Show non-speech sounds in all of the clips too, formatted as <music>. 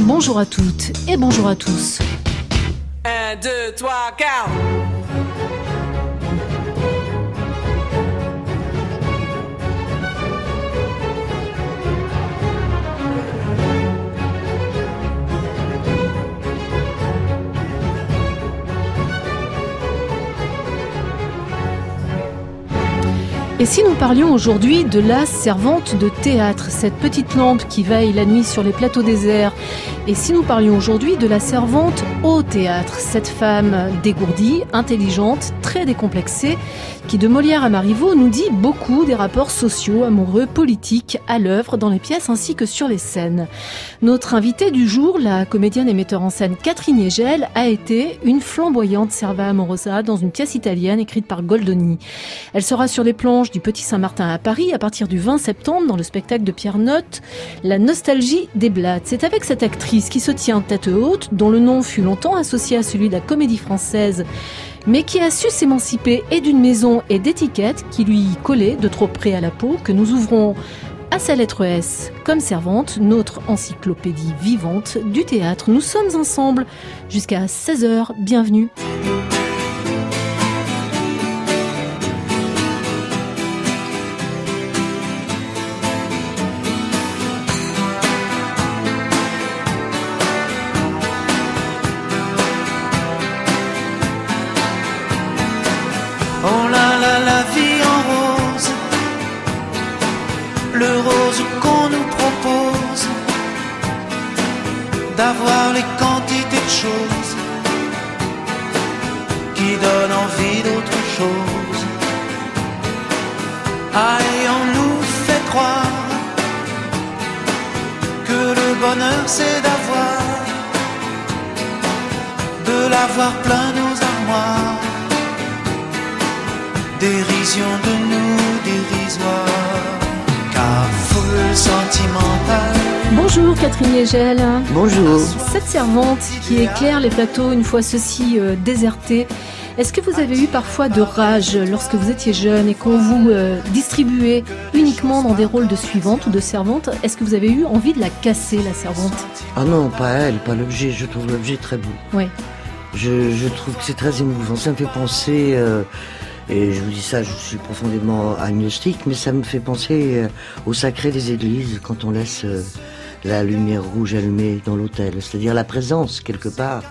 bonjour à toutes et bonjour à tous. 1, 2, 3, 4. Et si nous parlions aujourd'hui de la servante de théâtre, cette petite lampe qui veille la nuit sur les plateaux déserts Et si nous parlions aujourd'hui de la servante au théâtre, cette femme dégourdie, intelligente, très décomplexée, qui de Molière à Marivaux nous dit beaucoup des rapports sociaux, amoureux, politiques à l'œuvre dans les pièces ainsi que sur les scènes. Notre invitée du jour, la comédienne et metteur en scène Catherine Yegel, a été une flamboyante serva amorosa dans une pièce italienne écrite par Goldoni. Elle sera sur les planches du Petit Saint-Martin à Paris à partir du 20 septembre dans le spectacle de Pierre Notte, La nostalgie des Blattes. C'est avec cette actrice qui se tient tête haute, dont le nom fut longtemps associé à celui de la comédie française, mais qui a su s'émanciper et d'une maison et d'étiquettes qui lui collaient de trop près à la peau, que nous ouvrons à sa lettre S comme servante, notre encyclopédie vivante du théâtre. Nous sommes ensemble jusqu'à 16h. Bienvenue. Le rose qu'on nous propose, d'avoir les quantités de choses qui donnent envie d'autre chose. Ah, et on nous fait croire que le bonheur c'est d'avoir, de l'avoir plein nos armoires dérision de nous dérisoire, car foule sentimentale. Bonjour Catherine Yegel. Bonjour. Cette servante qui éclaire les plateaux une fois ceux-ci euh, désertés, est-ce que vous avez eu parfois de rage lorsque vous étiez jeune et qu'on vous euh, distribuait uniquement dans des rôles de suivante ou de servante? Est-ce que vous avez eu envie de la casser, la servante? Ah non, pas elle, pas l'objet. Je trouve l'objet très beau. Oui. Je, je trouve que c'est très émouvant. Ça me fait penser, euh, et je vous dis ça, je suis profondément agnostique, mais ça me fait penser euh, au sacré des églises quand on laisse euh, la lumière rouge allumée dans l'autel, c'est-à-dire la présence quelque part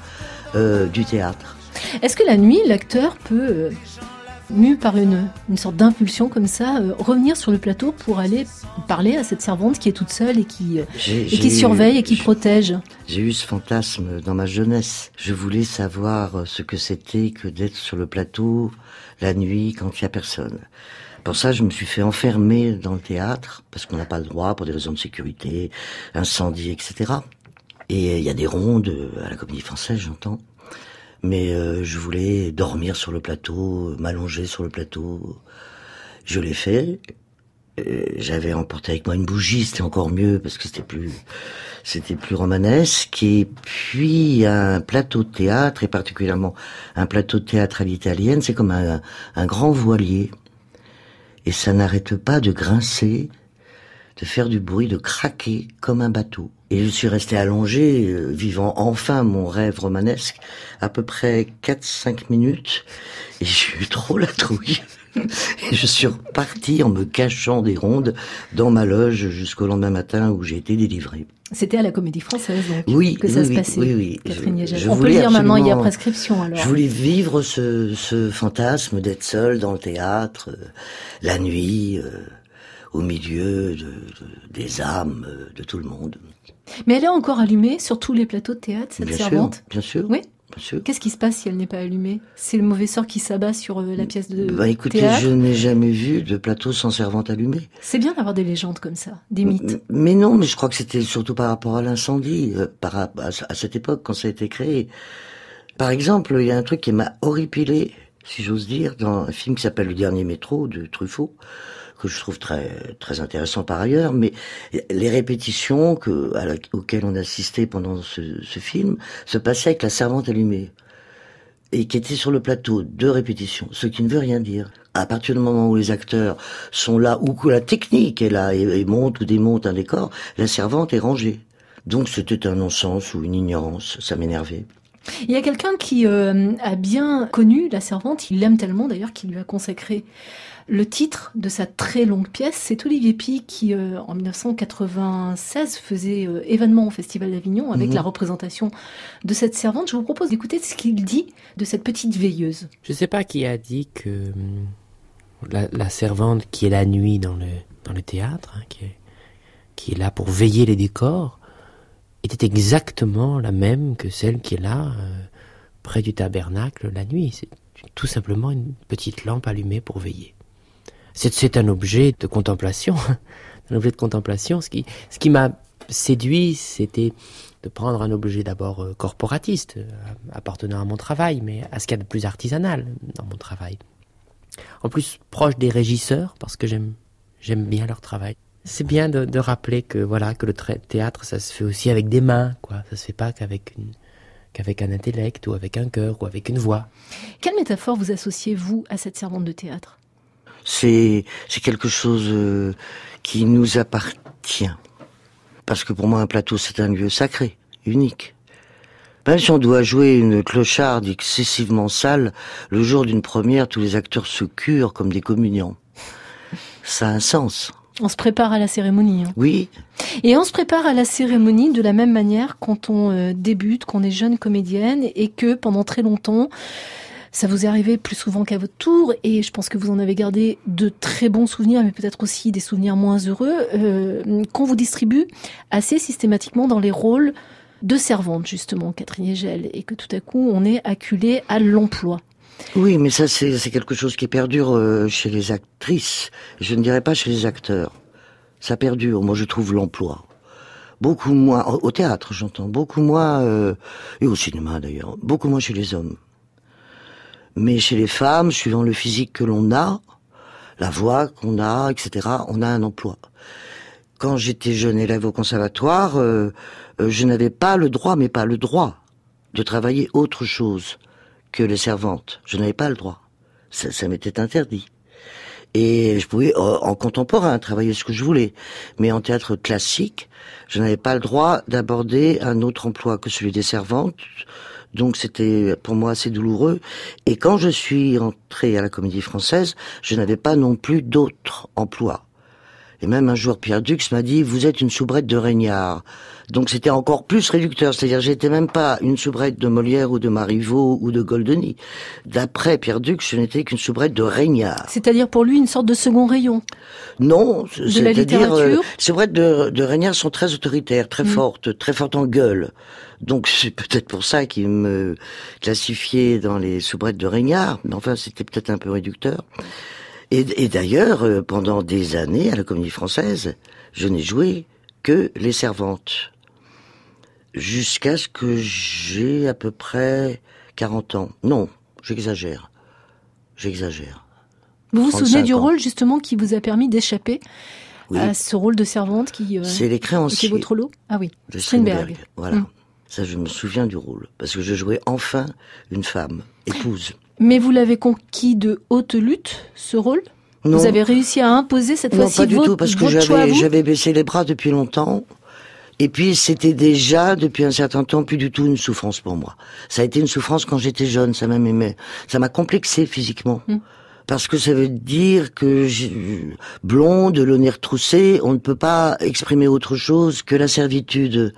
euh, du théâtre. Est-ce que la nuit, l'acteur peut, euh, mu par une, une sorte d'impulsion comme ça, euh, revenir sur le plateau pour aller parler à cette servante qui est toute seule et qui, et qui surveille et qui protège J'ai eu ce fantasme dans ma jeunesse. Je voulais savoir ce que c'était que d'être sur le plateau la nuit quand il y a personne. Pour ça, je me suis fait enfermer dans le théâtre parce qu'on n'a pas le droit pour des raisons de sécurité, incendie, etc. Et il y a des rondes euh, à la Comédie Française, j'entends. Mais euh, je voulais dormir sur le plateau, m'allonger sur le plateau. Je l'ai fait. Euh, J'avais emporté avec moi une bougie, c'était encore mieux parce que c'était plus, c'était plus romanesque. Et puis un plateau de théâtre, et particulièrement un plateau de théâtre à l'italienne, c'est comme un, un grand voilier. Et ça n'arrête pas de grincer, de faire du bruit, de craquer comme un bateau. Et je suis resté allongé, euh, vivant enfin mon rêve romanesque, à peu près 4-5 minutes. Et <laughs> j'ai eu trop la trouille. <laughs> Et je suis reparti en me cachant des rondes dans ma loge jusqu'au lendemain matin où j'ai été délivré. C'était à la Comédie Française donc Oui, que oui, ça se passait. oui, oui. Catherine Je- je On peut le dire maintenant, il y a prescription alors. Je voulais vivre ce, ce fantasme d'être seul dans le théâtre, euh, la nuit, euh, au milieu de, de- des âmes euh, de tout le monde. Mais elle est encore allumée sur tous les plateaux de théâtre, cette bien servante? sûr, bien sûr, Oui? Qu'est-ce qui se passe si elle n'est pas allumée? C'est le mauvais sort qui s'abat sur euh, la pièce de Bah écoutez, théâtre? je n'ai jamais vu de plateau sans servante allumée. C'est bien d'avoir des légendes comme ça, des mythes. Mais non, mais je crois que c'était surtout par rapport à l'incendie, euh, par à, à cette époque quand ça a été créé. Par exemple, il y a un truc qui m'a horripilé, si j'ose dire, dans un film qui s'appelle Le Dernier Métro de Truffaut, que je trouve très très intéressant par ailleurs, mais les répétitions auxquelles on assistait pendant ce, film se passaient avec la servante allumée et qui était sur le plateau de répétition, ce qui ne veut rien dire. À partir du moment où les acteurs sont là, ou que la technique est là et, et monte ou démonte un décor, la servante est rangée. Donc c'était un non-sens ou une ignorance, ça m'énervait. Il y a quelqu'un qui euh, a bien connu la servante, il l'aime tellement d'ailleurs qu'il lui a consacré le titre de sa très longue pièce. C'est Olivier Pi qui, euh, en 1996, faisait euh, événement au Festival d'Avignon avec Mhm. la représentation de cette servante. Je vous propose d'écouter ce qu'il dit de cette petite veilleuse. Je sais pas qui a dit que hum, la, la servante qui est la nuit dans le, dans le théâtre, hein, qui, est, qui est là pour veiller les décors, était exactement la même que celle qui est là euh, près du tabernacle la nuit. C'est tout simplement une petite lampe allumée pour veiller. C'est, un objet de contemplation, <laughs> un objet de contemplation. Ce qui, ce qui m'a séduit, c'était de prendre un objet d'abord euh, corporatiste, euh, appartenant à mon travail, mais à ce qu'il y a de plus artisanal dans mon travail. En plus, proche des régisseurs, parce que j'aime, j'aime bien leur travail. C'est bien de, de rappeler que voilà que le théâtre, ça se fait aussi avec des mains, quoi. Ça se fait pas qu'avec une, qu'avec un intellect ou avec un cœur ou avec une voix. Quelle métaphore vous associez, vous, à cette servante de théâtre? C'est c'est quelque chose euh, qui nous appartient. Parce que pour moi, un plateau, c'est un lieu sacré, unique. Même si on doit jouer une clocharde excessivement sale, le jour d'une première, tous les acteurs se curent comme des communiants. Ça a un sens. On se prépare à la cérémonie. hein. Oui, Et on se prépare à la cérémonie de la même manière quand on euh, débute, qu'on est jeune comédienne et que pendant très longtemps, ça vous est arrivé plus souvent qu'à votre tour et je pense que vous en avez gardé de très bons souvenirs, mais peut-être aussi des souvenirs moins heureux, euh, qu'on vous distribue assez systématiquement dans les rôles de servante, justement, Catherine Hegel, et que tout à coup, on est acculé à l'emploi. oui, mais ça, c'est quelque chose qui perdure euh, chez les actrices. Je ne dirais pas chez les acteurs. Ça perdure. Moi, je trouve l'emploi. Beaucoup moins, au au théâtre, j'entends, beaucoup moins, euh, et au cinéma d'ailleurs, beaucoup moins chez les hommes. Mais chez les femmes, suivant le physique que l'on a, la voix qu'on a, etc., on a un emploi. Quand j'étais jeune élève au conservatoire, euh, euh, je n'avais pas le droit, mais pas le droit, de travailler autre chose que les servantes. Je n'avais pas le droit. Ça, ça m'était interdit. Et je pouvais, euh, en contemporain, travailler ce que je voulais. Mais en théâtre classique, je n'avais pas le droit d'aborder un autre emploi que celui des servantes. Donc c'était pour moi assez douloureux. Et quand je suis entré à la Comédie Française, je n'avais pas non plus d'autre emploi. Et même un jour, Pierre Dux m'a dit, vous êtes une soubrette de Régnard. Donc c'était encore plus réducteur. C'est-à-dire, j'étais même pas une soubrette de Molière ou de Marivaux ou de Goldoni. D'après Pierre Dux, je n'étais qu'une soubrette de Régnard. C'est-à-dire pour lui une sorte de second rayon. Non, la c'est-à-dire, euh, les soubrettes de, de Régnard sont très autoritaires, très Mm. fortes, très fortes en gueule. Donc c'est peut-être pour ça qu'il me classifiait dans les soubrettes de Régnard. Mais enfin, c'était peut-être un peu réducteur. Et, et d'ailleurs, euh, pendant des années, à la Comédie Française, je n'ai joué que les servantes. Jusqu'à ce que j'ai à peu près 40 ans. Non, j'exagère. J'exagère. Vous vous 35 souvenez du ans. rôle justement qui vous a permis d'échapper Oui. à ce rôle de servante qui euh, C'est créanciers. votre lot? Ah oui, de Strindberg. Strindberg. Voilà. Mm. Ça, je me souviens du rôle. Parce que je jouais enfin une femme, épouse. Mais vous l'avez conquis de haute lutte, ce rôle? Non, Vous avez réussi à imposer cette non fois-ci pas du votre, tout, parce que votre j'avais, baissé les bras depuis longtemps. Et puis, c'était déjà, depuis un certain temps, plus du tout une souffrance pour moi. Ça a été une souffrance quand j'étais jeune, ça m'a m'aimait. Ça m'a complexé physiquement. Mm. Parce que ça veut dire que blonde, le nez retroussé, on ne peut pas exprimer autre chose que la servitude.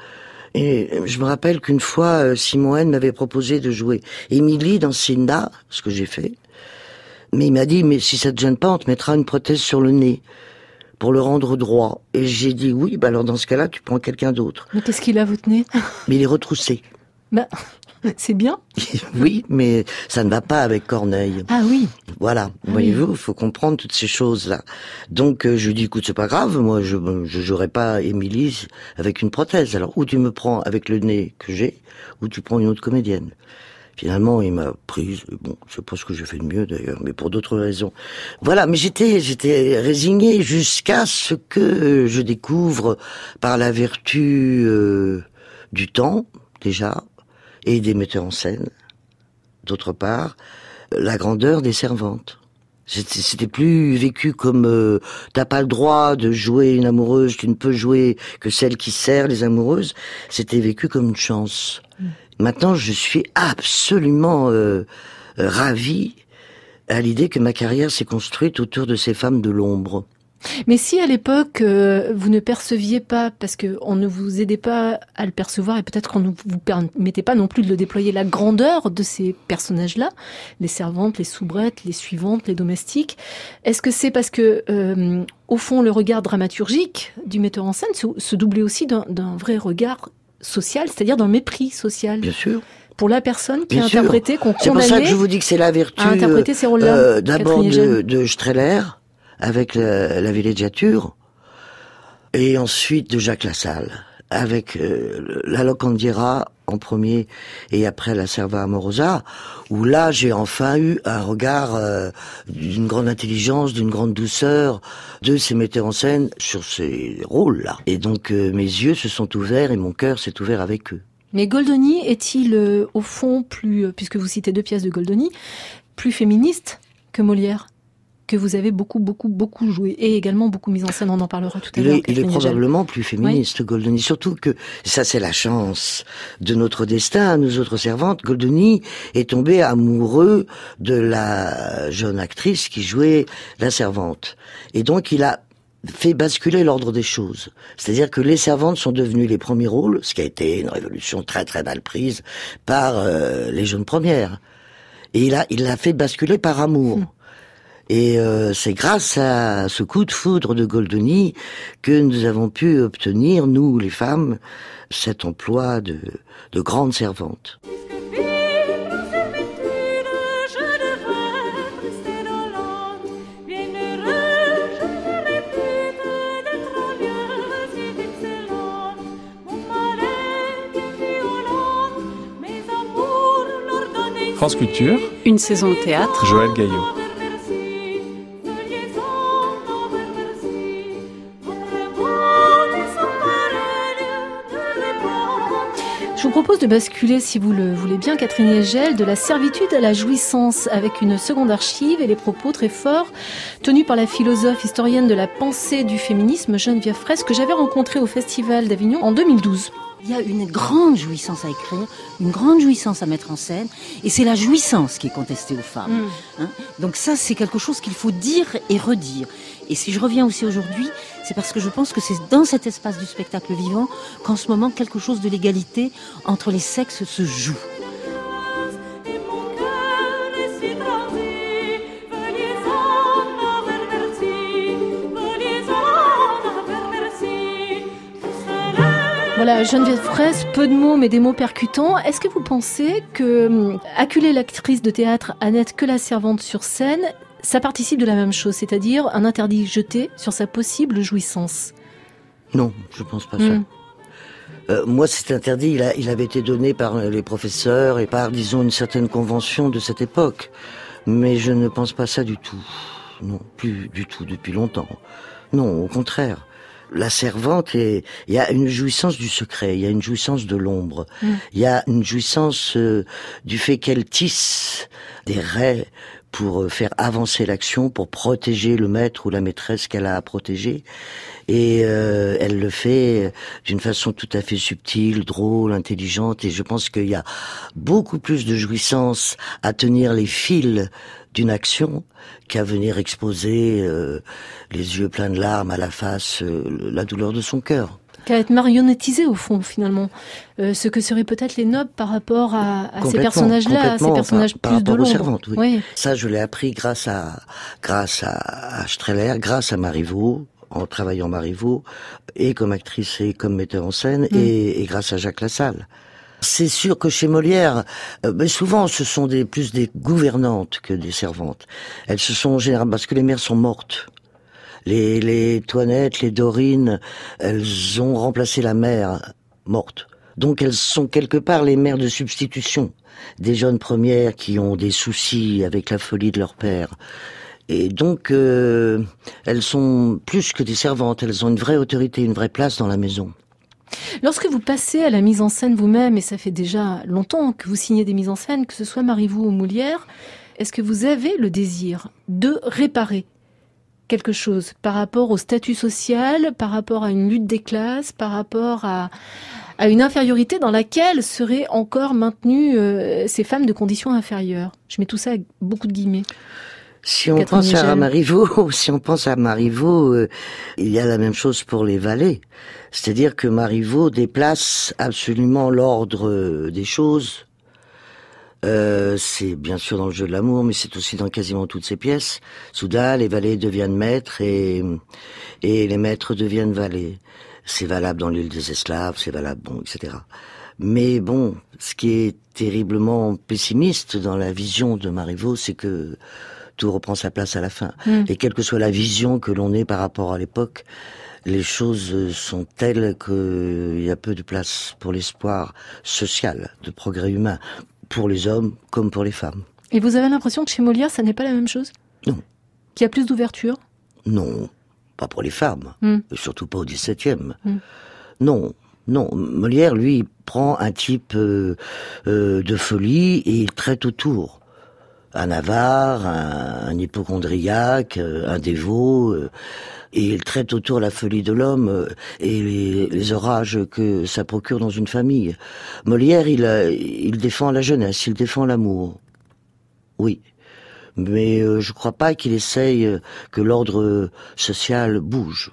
Et je me rappelle qu'une fois, euh, Simon N m'avait proposé de jouer Émilie dans Cinda, ce que j'ai fait. Mais il m'a dit, mais si ça te gêne pas, on te mettra une prothèse sur le nez pour le rendre droit. Et j'ai dit oui, bah alors dans ce cas-là, tu prends quelqu'un d'autre. Mais qu'est-ce qu'il a vous tenez Mais il est retroussé. Bah, <laughs> c'est bien. <laughs> oui, mais ça ne va pas avec Corneille. Ah oui. Voilà, Ah voyez-vous, il faut comprendre toutes ces choses-là. Donc euh, je lui dis, écoute, c'est pas grave, moi je je jouerai pas Émilie avec une prothèse. Alors ou tu me prends avec le nez que j'ai, ou tu prends une autre comédienne. Finalement, il m'a prise. Bon, je sais pas ce que j'ai fait de mieux d'ailleurs, mais pour d'autres raisons. Voilà, mais j'étais j'étais résigné jusqu'à ce que je découvre par la vertu euh, du temps déjà et des metteurs en scène, d'autre part, la grandeur des servantes. C'était plus vécu comme euh, t'as pas le droit de jouer une amoureuse, tu ne peux jouer que celle qui sert les amoureuses. C'était vécu comme une chance. Maintenant, je suis absolument euh, euh, ravi à l'idée que ma carrière s'est construite autour de ces femmes de l'ombre. Mais si à l'époque euh, vous ne perceviez pas, parce que on ne vous aidait pas à le percevoir et peut-être qu'on ne vous permettait pas non plus de le déployer, la grandeur de ces personnages-là, les servantes, les soubrettes, les suivantes, les domestiques, est-ce que c'est parce que euh, au fond le regard dramaturgique du metteur en scène se, se doublait aussi d'un vrai regard social, c'est-à-dire d'un mépris social Bien sûr. pour la personne qui Bien a interprété, qu'on C'est pour ça que condamnait je vous dis que c'est la vertu à interpréter ces rôles-là, euh, d'abord de, de Strehler avec la, villégiature et ensuite de Jacques Lassalle avec euh, la Locandiera en premier et après la Serva Amorosa où là j'ai enfin eu un regard euh, d'une grande intelligence, d'une grande douceur de ces metteurs en scène sur ces rôles-là. Et donc euh, mes yeux se sont ouverts et mon cœur s'est ouvert avec eux. Mais Goldoni est-il au fond plus, puisque vous citez deux pièces de Goldoni, plus féministe que Molière? Que vous avez beaucoup, beaucoup, beaucoup joué et également beaucoup mis en scène, on en parlera tout à l'heure. il est probablement plus féministe, Goldoni. Surtout que ça, c'est la chance de notre destin, nous autres servantes. Goldoni est tombé amoureux de la jeune actrice qui jouait la servante. Et donc, il a fait basculer l'ordre des choses. C'est-à-dire que les servantes sont devenues les premiers rôles, ce qui a été une révolution très très mal prise par euh, les jeunes premières. Et il a, il l'a fait basculer par amour. Et euh, c'est grâce à ce coup de foudre de Goldoni que nous avons pu obtenir, nous les femmes, cet emploi de, de grande servante. France Culture, Une saison de théâtre, Joël Gaillot. Propose de basculer, si vous le voulez bien, Catherine Hegel, de la servitude à la jouissance, avec une seconde archive et les propos très forts tenus par la philosophe historienne de la pensée du féminisme, Geneviève Fraisse, que j'avais rencontrée au Festival d'Avignon en 2012. Il y a une grande jouissance à écrire, une grande jouissance à mettre en scène, et c'est la jouissance qui est contestée aux femmes. hein. Donc ça, c'est quelque chose qu'il faut dire et redire. Et si je reviens aussi aujourd'hui, c'est parce que je pense que c'est dans cet espace du spectacle vivant qu'en ce moment, quelque chose de l'égalité entre les sexes se joue. Voilà, Geneviève Fraisse, peu de mots mais des mots percutants. Est-ce que vous pensez que hum, acculer l'actrice de théâtre n'être que la servante sur scène, ça participe de la même chose, c'est-à-dire un interdit jeté sur sa possible jouissance Non, je pense pas Hmm. ça. Euh, moi, cet interdit, il, a- il avait été donné par euh, les professeurs et par, disons, une certaine convention de cette époque. Mais je ne pense pas ça du tout. Non, plus du tout, depuis longtemps. Non, au contraire. La servante, il y a une jouissance du secret, il y a une jouissance de l'ombre, Mm. il y a une jouissance euh, du fait qu'elle tisse des raies pour euh, faire avancer l'action, pour protéger le maître ou la maîtresse qu'elle a à protéger. Et euh, elle le fait d'une façon tout à fait subtile, drôle, intelligente. Et je pense qu'il y a beaucoup plus de jouissance à tenir les fils d'une action qu'à venir exposer euh, les yeux pleins de larmes à la face, euh, la douleur de son cœur. Qu'à être marionnettisé au fond finalement, Euh, ce que seraient peut-être les nobles par rapport à, à ces personnages-là, ces complètement, personnages par- par plus de rapport aux l'ombre. servantes, oui. Oui. Ça, je l'ai appris grâce à grâce à, à Strehler, grâce à Marivaux, en travaillant Marivaux, et comme actrice et comme metteur en scène, Mm. et, et grâce à Jacques Lassalle. C'est sûr que chez Molière, euh, ben souvent ce sont des plus des gouvernantes que des servantes. Elles se sont généralement parce que les mères sont mortes. Les, Toinettes, les Dorines, elles ont remplacé la mère morte. Donc elles sont quelque part les mères de substitution des jeunes premières qui ont des soucis avec la folie de leur père. Et donc euh, elles sont plus que des servantes, elles ont une vraie autorité, une vraie place dans la maison. Lorsque vous passez à la mise en scène vous-même, et ça fait déjà longtemps que vous signez des mises en scène, que ce soit Marivaux ou Moulière, est-ce que vous avez le désir de réparer quelque chose par rapport au statut social, par rapport à une lutte des classes, par rapport à, à une infériorité dans laquelle seraient encore maintenues euh, ces femmes de conditions inférieures Je mets tout ça avec beaucoup de guillemets. Si on pense à. Marivaux, <laughs> si on pense à Marivaux, euh, il y a la même chose pour les valets. C'est-à-dire que Marivaux déplace absolument l'ordre euh, des choses. Euh, c'est bien sûr dans le jeu de l'amour, mais c'est aussi dans quasiment toutes ses pièces. Soudain, les valets deviennent maîtres et, et les maîtres deviennent valets. C'est valable dans l'île des esclaves, c'est valable, bon, etc. Mais bon, ce qui est terriblement pessimiste dans la vision de Marivaux, c'est que tout reprend sa place à la fin. Mm. Et quelle que soit la vision que l'on ait par rapport à l'époque, les choses sont telles qu'il y a peu de place pour l'espoir social, de progrès humain, pour les hommes comme pour les femmes. Et vous avez l'impression que chez Molière, ça n'est pas la même chose? Non. Qu'il y a plus d'ouverture? Non, pas pour les femmes, Mm. et surtout pas au XVIIe. Mm. Non, non. Molière, lui, prend un type euh, euh, de folie et il traite autour. Un avare, un, un hypochondriaque, euh, un dévot, euh, et il traite autour la folie de l'homme euh, et les, orages que ça procure dans une famille. Molière, il, il défend la jeunesse, il défend l'amour. Oui. Mais je crois pas qu'il essaye que l'ordre social bouge.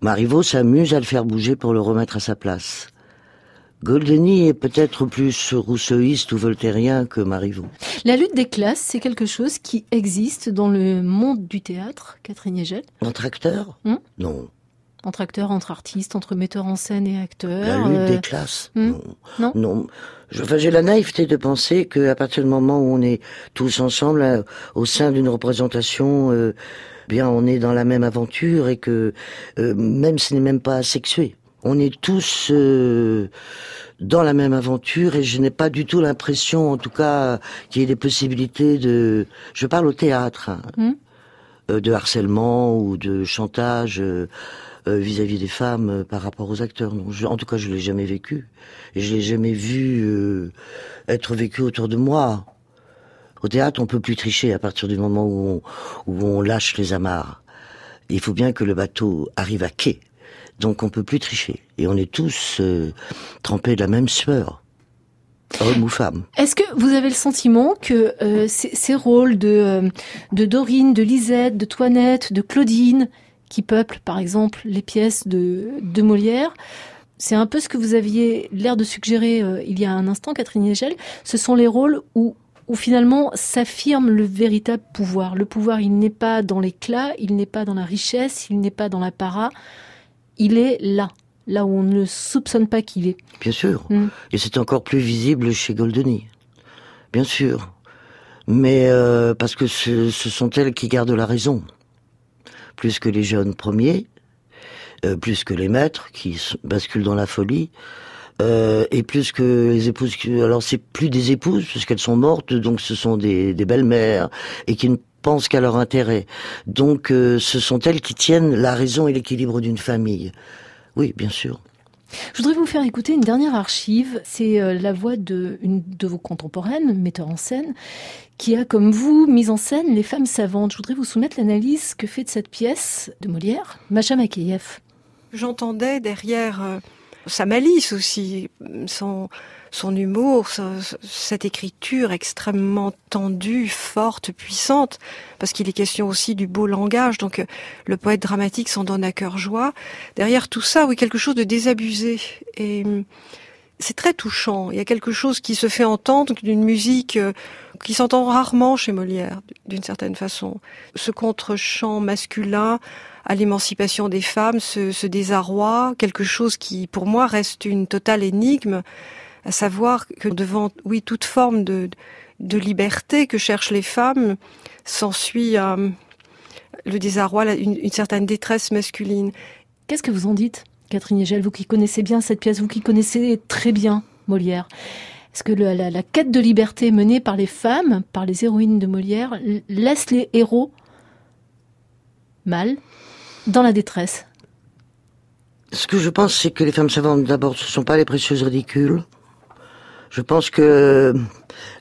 Marivaux s'amuse à le faire bouger pour le remettre à sa place. Goldeni est peut-être plus rousseauiste ou voltairien que Marivaux. La lutte des classes, c'est quelque chose qui existe dans le monde du théâtre, Catherine Hegel, Entre acteurs? Hmm? Non. entre acteurs, entre artistes, entre metteurs en scène et acteurs. La lutte euh, des classes? hmm? Non. Non? Je- enfin, j'ai la naïveté de penser qu'à partir du moment où on est tous ensemble euh, au sein d'une représentation, euh, bien, on est dans la même aventure et que euh, même ce n'est même pas sexué. On est tous euh, dans la même aventure et je n'ai pas du tout l'impression, en tout cas, qu'il y ait des possibilités de. Je parle au théâtre, hein, Hmm. euh, de harcèlement ou de chantage. euh, euh, vis-à-vis des femmes par rapport aux acteurs. Non, je- en tout cas, je l'ai jamais vécu. Et je l'ai jamais vu être vécu autour de moi. Au théâtre, on peut plus tricher à partir du moment où on, où on lâche les amarres. Il faut bien que le bateau arrive à quai. Donc on peut plus tricher. Et on est tous euh, trempés de la même sueur. Hommes ou femmes. Est-ce que vous avez le sentiment que euh, ces, rôles de, euh, de Dorine, de Lisette, de Toinette, de Claudine, qui peuplent par exemple les pièces de, de Molière, c'est un peu ce que vous aviez l'air de suggérer il y a un instant, Catherine Hegel, ce sont les rôles où, où finalement s'affirme le véritable pouvoir. Le pouvoir, il n'est pas dans l'éclat, il n'est pas dans la richesse, il n'est pas dans la para, il est là, là où on ne soupçonne pas qu'il est. Bien sûr. Mm. Et c'est encore plus visible chez Goldeni. Bien sûr. Mais euh, parce que ce, ce sont elles qui gardent la raison. Plus que les jeunes premiers, euh, plus que les maîtres qui basculent dans la folie, euh, et plus que les épouses. qui- Alors c'est plus des épouses puisqu'elles sont mortes, donc ce sont des, des belles-mères et qui ne pensent qu'à leur intérêt. Donc euh, ce sont elles qui tiennent la raison et l'équilibre d'une famille. Oui, bien sûr. Je voudrais vous faire écouter une dernière archive. C'est euh, la voix de une de vos contemporaines, metteur en scène, qui a, comme vous, mis en scène les femmes savantes. Je voudrais vous soumettre l'analyse que fait de cette pièce de Molière, Macha Makeyev. J'entendais derrière euh, sa malice aussi, son, son humour, cette écriture extrêmement tendue, forte, puissante, parce qu'il est question aussi du beau langage, donc euh, le poète dramatique s'en donne à cœur joie. Derrière tout ça, oui, quelque chose de désabusé. Et hum, c'est très touchant. Il y a quelque chose qui se fait entendre d'une musique euh, qui s'entend rarement chez Molière, d'une certaine façon. Ce contre-champ masculin à l'émancipation des femmes, ce, ce désarroi, quelque chose qui, pour moi, reste une totale énigme, à savoir que devant, oui, toute forme de, de liberté que cherchent les femmes, s'ensuit euh, le désarroi, la- une, une certaine détresse masculine. Qu'est-ce que vous en dites, Catherine Hegel, vous qui connaissez bien cette pièce, vous qui connaissez très bien Molière? Est-ce que le- la, la quête de liberté menée par les femmes, par les héroïnes de Molière, laisse les héros mal dans la détresse? Ce que je pense, c'est que les femmes savantes, d'abord, ce sont pas les précieuses ridicules. Je pense que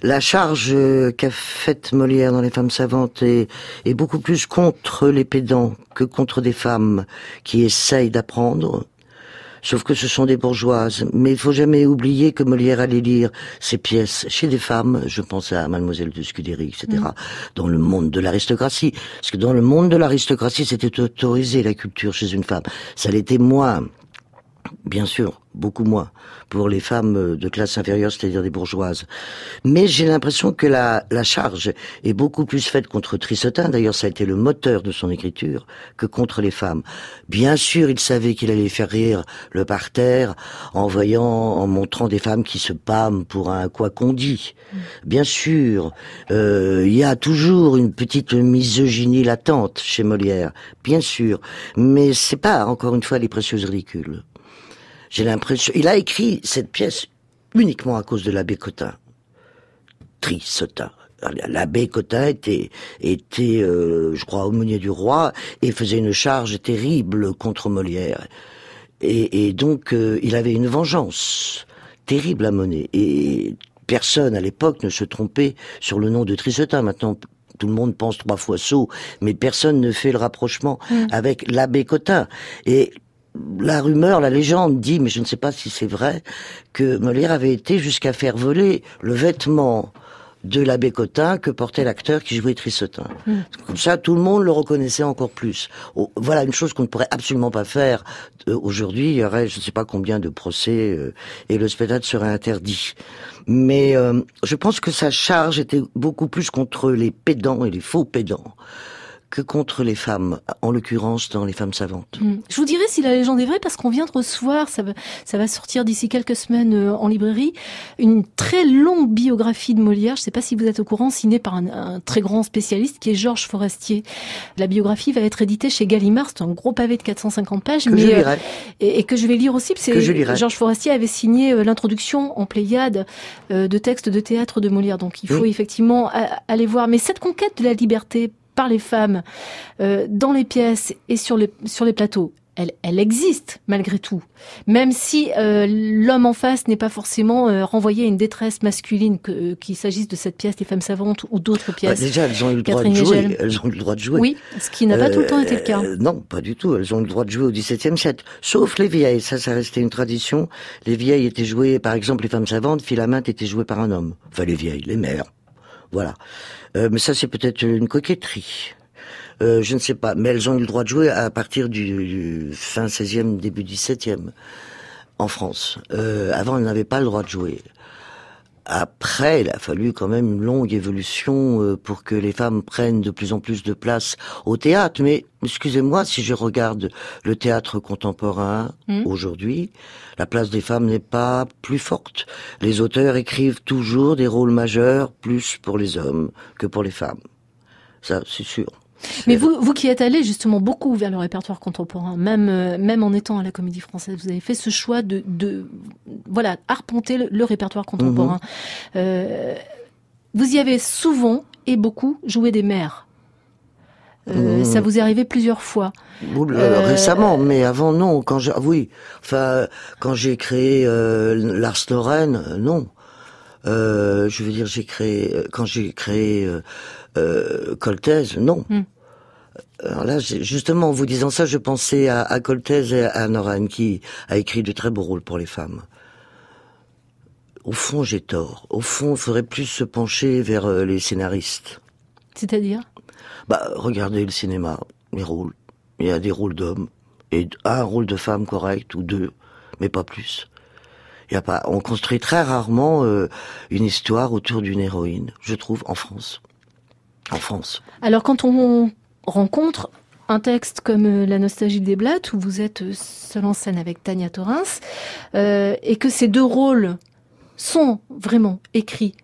la charge euh, qu'a faite Molière dans Les femmes savantes est, est beaucoup plus contre les pédants que contre des femmes qui essayent d'apprendre. Sauf que ce sont des bourgeoises. Mais il faut jamais oublier que Molière allait lire ses pièces chez des femmes. Je pense à Mademoiselle de Scudéry, etc. Dans le monde de l'aristocratie. Parce que dans le monde de l'aristocratie, c'était autorisé la culture chez une femme. Ça l'était moins. Bien sûr, beaucoup moins pour les femmes euh, de classe inférieure, c'est-à-dire des bourgeoises. Mais j'ai l'impression que la, charge est beaucoup plus faite contre Trissotin, d'ailleurs ça a été le moteur de son écriture, que contre les femmes. Bien sûr, il savait qu'il allait faire rire le parterre en voyant, en montrant des femmes qui se pâment pour un quoi qu'on dit. Bien sûr, euh, il y a toujours une petite misogynie latente chez Molière, bien sûr, mais c'est pas, encore une fois, les précieuses ridicules. J'ai l'impression, il a écrit cette pièce uniquement à cause de l'abbé Cotin. Trissotin. L'abbé Cotin était, était euh, je crois, aumônier du roi et faisait une charge terrible contre Molière. Et, et donc, euh, il avait une vengeance terrible à mener. Et personne à l'époque ne se trompait sur le nom de Trissotin. Maintenant, tout le monde pense trois fois saut, mais personne ne fait le rapprochement avec l'abbé Cotin. Et la rumeur, la légende dit, mais je ne sais pas si c'est vrai, que Molière avait été jusqu'à faire voler le vêtement de l'abbé Cotin que portait l'acteur qui jouait Trissotin. Comme ça, tout le monde le reconnaissait encore plus. Oh, voilà une chose qu'on ne pourrait absolument pas faire euh, aujourd'hui. Il y aurait, je ne sais pas combien de procès euh, et le spectacle serait interdit. Mais euh, je pense que sa charge était beaucoup plus contre les pédants et les faux pédants que contre les femmes, en l'occurrence dans les femmes savantes. Mm. Je vous dirai si la légende est vraie parce qu'on vient de recevoir, ça va, ça va sortir d'ici quelques semaines euh, en librairie, une très longue biographie de Molière. Je ne sais pas si vous êtes au courant, signée par un, un très grand spécialiste qui est Georges Forestier. La biographie va être éditée chez Gallimard. C'est un gros pavé de 450 pages, Que mais je euh, lirai. et, et que je vais lire aussi. lirai. Georges Forestier avait signé euh, l'introduction en Pléiade de textes de théâtre de Molière. Donc il faut effectivement aller voir. Mais cette conquête de la liberté par les femmes euh, dans les pièces et sur les, sur les plateaux, elle, elle existe malgré tout. Même si euh, l'homme en face n'est pas forcément euh, renvoyé à une détresse masculine, euh, qu'il s'agisse de cette pièce Les femmes savantes ou d'autres Bah, pièces. déjà, elles ont eu le droit de jouer. Elles ont eu le droit de jouer. oui, ce qui n'a pas tout le temps été le cas. Non, pas du tout. Elles ont le droit de jouer au XVIIe siècle. Sauf les vieilles. Ça, ça restait une tradition. Les vieilles étaient jouées, par exemple, les femmes savantes, Philaminte était jouée par un homme. Enfin, les vieilles, les mères. Voilà. Euh, mais ça, c'est peut-être une coquetterie. Euh, je ne sais pas. Mais elles ont eu le droit de jouer à partir du, fin 16e, début 17e en France. Euh, avant, elles n'avaient pas le droit de jouer. Après, il a fallu quand même une longue évolution euh, pour que les femmes prennent de plus en plus de place au théâtre. Mais excusez-moi, si je regarde le théâtre contemporain Mhm. aujourd'hui, la place des femmes n'est pas plus forte. Les auteurs écrivent toujours des rôles majeurs plus pour les hommes que pour les femmes. Ça, c'est sûr. Mais vous, vous qui êtes allé justement beaucoup vers le répertoire contemporain, même euh, même en étant à la Comédie Française, vous avez fait ce choix de, de voilà arpenter le, le répertoire contemporain. Euh, vous y avez souvent et beaucoup joué des mères. Euh, Mhm. Ça vous est arrivé plusieurs fois. Euh, récemment, mais avant non. Quand j'ai, oui, enfin, quand j'ai créé Lars Lorraine, non. Euh, je veux dire, j'ai créé quand j'ai créé euh, euh, Coltez, non. Hmm. Alors là, justement, en vous disant ça, je pensais à, à Coltez et à Noran qui a écrit de très beaux rôles pour les femmes. Au fond, j'ai tort. Au fond, il faudrait plus se pencher vers euh, les scénaristes. C'est-à-dire? Bah, regardez le cinéma, les rôles. Il y a des rôles d'hommes et un rôle de femme correct ou deux, mais pas plus. Il y a pas. On construit très rarement euh, une histoire autour d'une héroïne, je trouve, en France. En France. Alors quand on rencontre un texte comme euh, La nostalgie des Blattes, où vous êtes euh, seul en scène avec Tania Torrens, euh, et que ces deux rôles sont vraiment écrits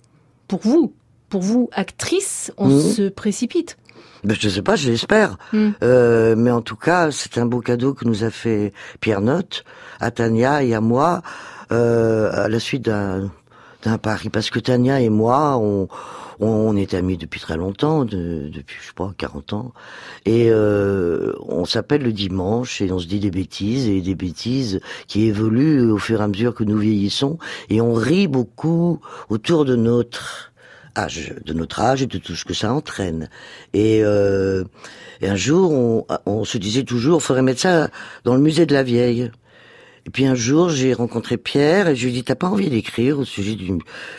pour vous, pour vous, actrice, on Mhm. se précipite. Ben, je sais pas, je l'espère. Mm. Euh, mais en tout cas, c'est un beau cadeau que nous a fait Pierre Note à Tania et à moi euh, à la suite d'un d'un pari parce que Tania et moi, on, on est amis depuis très longtemps, de- depuis je sais pas 40 ans, et euh, on s'appelle le dimanche et on se dit des bêtises et des bêtises qui évoluent au fur et à mesure que nous vieillissons et on rit beaucoup autour de notre âge, de notre âge et de tout ce que ça entraîne. Et, euh, et un jour, on, on se disait toujours, faudrait mettre ça dans le musée de la vieille. Et puis un jour, j'ai rencontré Pierre et je lui ai dit, t'as pas envie d'écrire au sujet du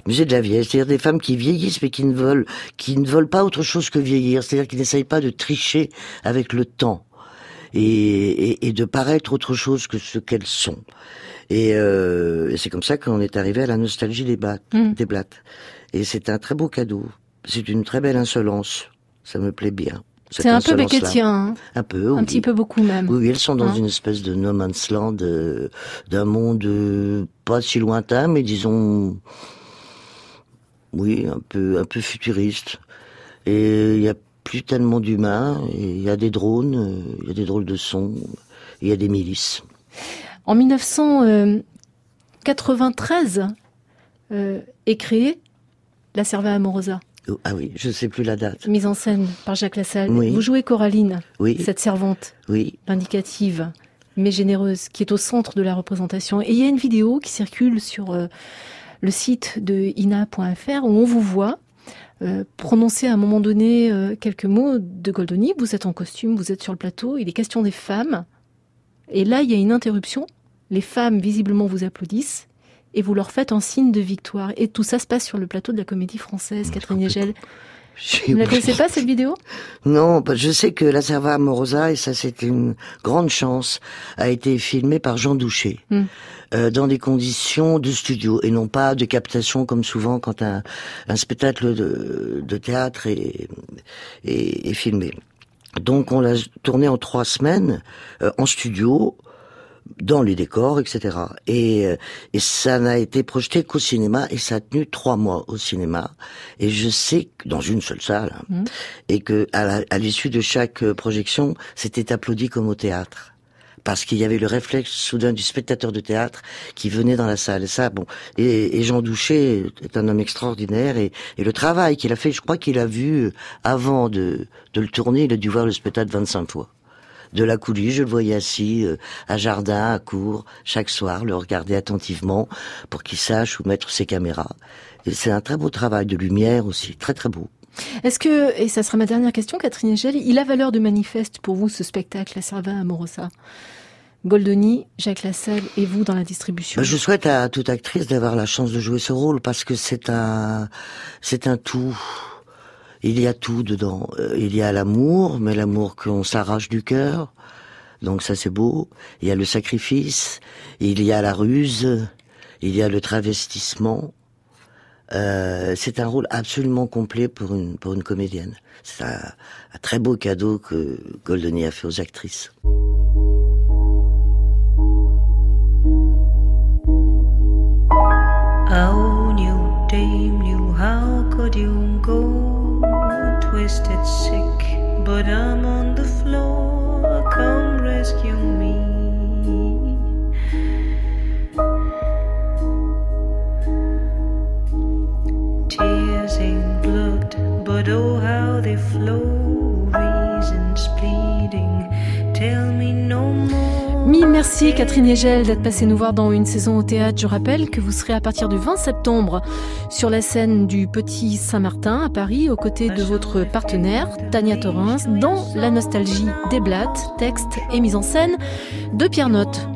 musée de la vieille C'est-à-dire des femmes qui vieillissent mais qui ne veulent, qui ne veulent pas autre chose que vieillir. C'est-à-dire qui n'essayent pas de tricher avec le temps et, et, et de paraître autre chose que ce qu'elles sont. Et, euh, et c'est comme ça qu'on est arrivé à la nostalgie des, blattes, Mm. des blattes. Et c'est un très beau cadeau. C'est une très belle insolence. Ça me plaît bien. C'est un peu. Beckettien, hein. Un peu, un oui. petit peu beaucoup même. Oui, elles sont dans Hein une espèce de no man's land, euh, d'un monde euh, pas si lointain, mais disons, oui, un peu, un peu futuriste. Et il y a plus tellement d'humains, il y a des drones, euh, il y a des drôles de sons, il y a des milices. En 1993 euh, est créée La Serva Amorosa, ah oui, je sais plus la date. mise en scène par Jacques Lassalle. Oui. Vous jouez Coraline, Oui, cette servante oui, vindicative mais généreuse qui est au centre de la représentation. Et il y a une vidéo qui circule sur euh, le site de ina.fr où on vous voit euh, prononcer à un moment donné euh, quelques mots de Goldoni. Vous êtes en costume, vous êtes sur le plateau, il est question des femmes. Et là, il y a une interruption. Les femmes, visiblement, vous applaudissent et vous leur faites un signe de victoire. Et tout ça se passe sur le plateau de la comédie française, Catherine Hegel. J'ai Vous ne la connaissez pas, cette vidéo? Non, bah, je sais que La Serva Amorosa, et ça c'est une grande chance, a été filmée par Jean Douché, Hmm. euh, dans des conditions de studio, et non pas de captation comme souvent quand un, un spectacle de, de théâtre est, est, est filmé. Donc on l'a tourné en trois semaines, euh, en studio, dans les décors, etc. Et, euh, et ça n'a été projeté qu'au cinéma, et ça a tenu trois mois au cinéma. Et je sais que dans une seule salle, hein, Mhm. et que à l'issue de chaque euh, projection, c'était applaudi comme au théâtre. Parce qu'il y avait le réflexe soudain du spectateur de théâtre qui venait dans la salle. Et ça, bon. Et, et Jean Douché est un homme extraordinaire et, et le travail qu'il a fait, je crois qu'il a vu euh, avant de, de le tourner, il a dû voir le spectacle 25 fois. De la coulisse, je le voyais assis euh, à jardin, à cour, chaque soir, le regarder attentivement pour qu'il sache où mettre ses caméras. Et c'est un très beau travail de lumière aussi, très très beau. Est-ce que, et ça sera ma dernière question, Catherine Hegel, il a valeur de manifeste pour vous ce spectacle, La Serva Amorosa Goldoni, Jacques Lassalle et vous dans la distribution Ben, je souhaite à toute actrice d'avoir la chance de jouer ce rôle parce que c'est un, c'est un tout. Il y a tout dedans. Euh, Il y a l'amour, mais l'amour qu'on s'arrache du cœur. Donc ça c'est beau. Il y a le sacrifice. Il y a la ruse. Il y a le travestissement. Euh, c'est un rôle absolument complet pour une comédienne. C'est un, très beau cadeau que Goldoni a fait aux actrices. Twisted sick but I'm on merci Catherine Hegel d'être passée nous voir dans une saison au théâtre. Je rappelle que vous serez à partir du 20 septembre sur la scène du Petit Saint-Martin à Paris aux côtés de votre partenaire Tania Torrens dans La nostalgie des blattes, texte et mise en scène de Pierre Note.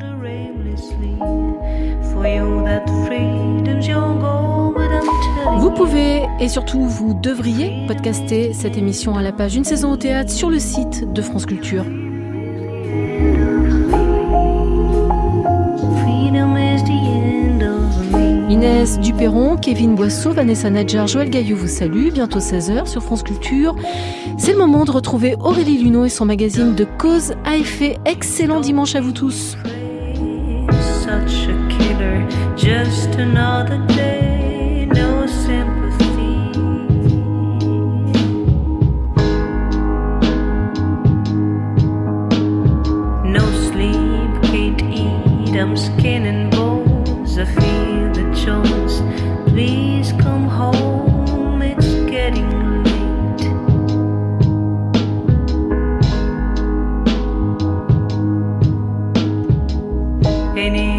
Vous pouvez et surtout vous devriez podcaster cette émission à la page Une saison au théâtre sur le site de France Culture. Inès Duperron, Kevin Boisseau, Vanessa Nadjar, Joël Gaillot vous salue. Bientôt 16h sur France Culture. C'est le moment de retrouver Aurélie Luneau et son magazine de cause à effet. Excellent dimanche à vous tous. Beni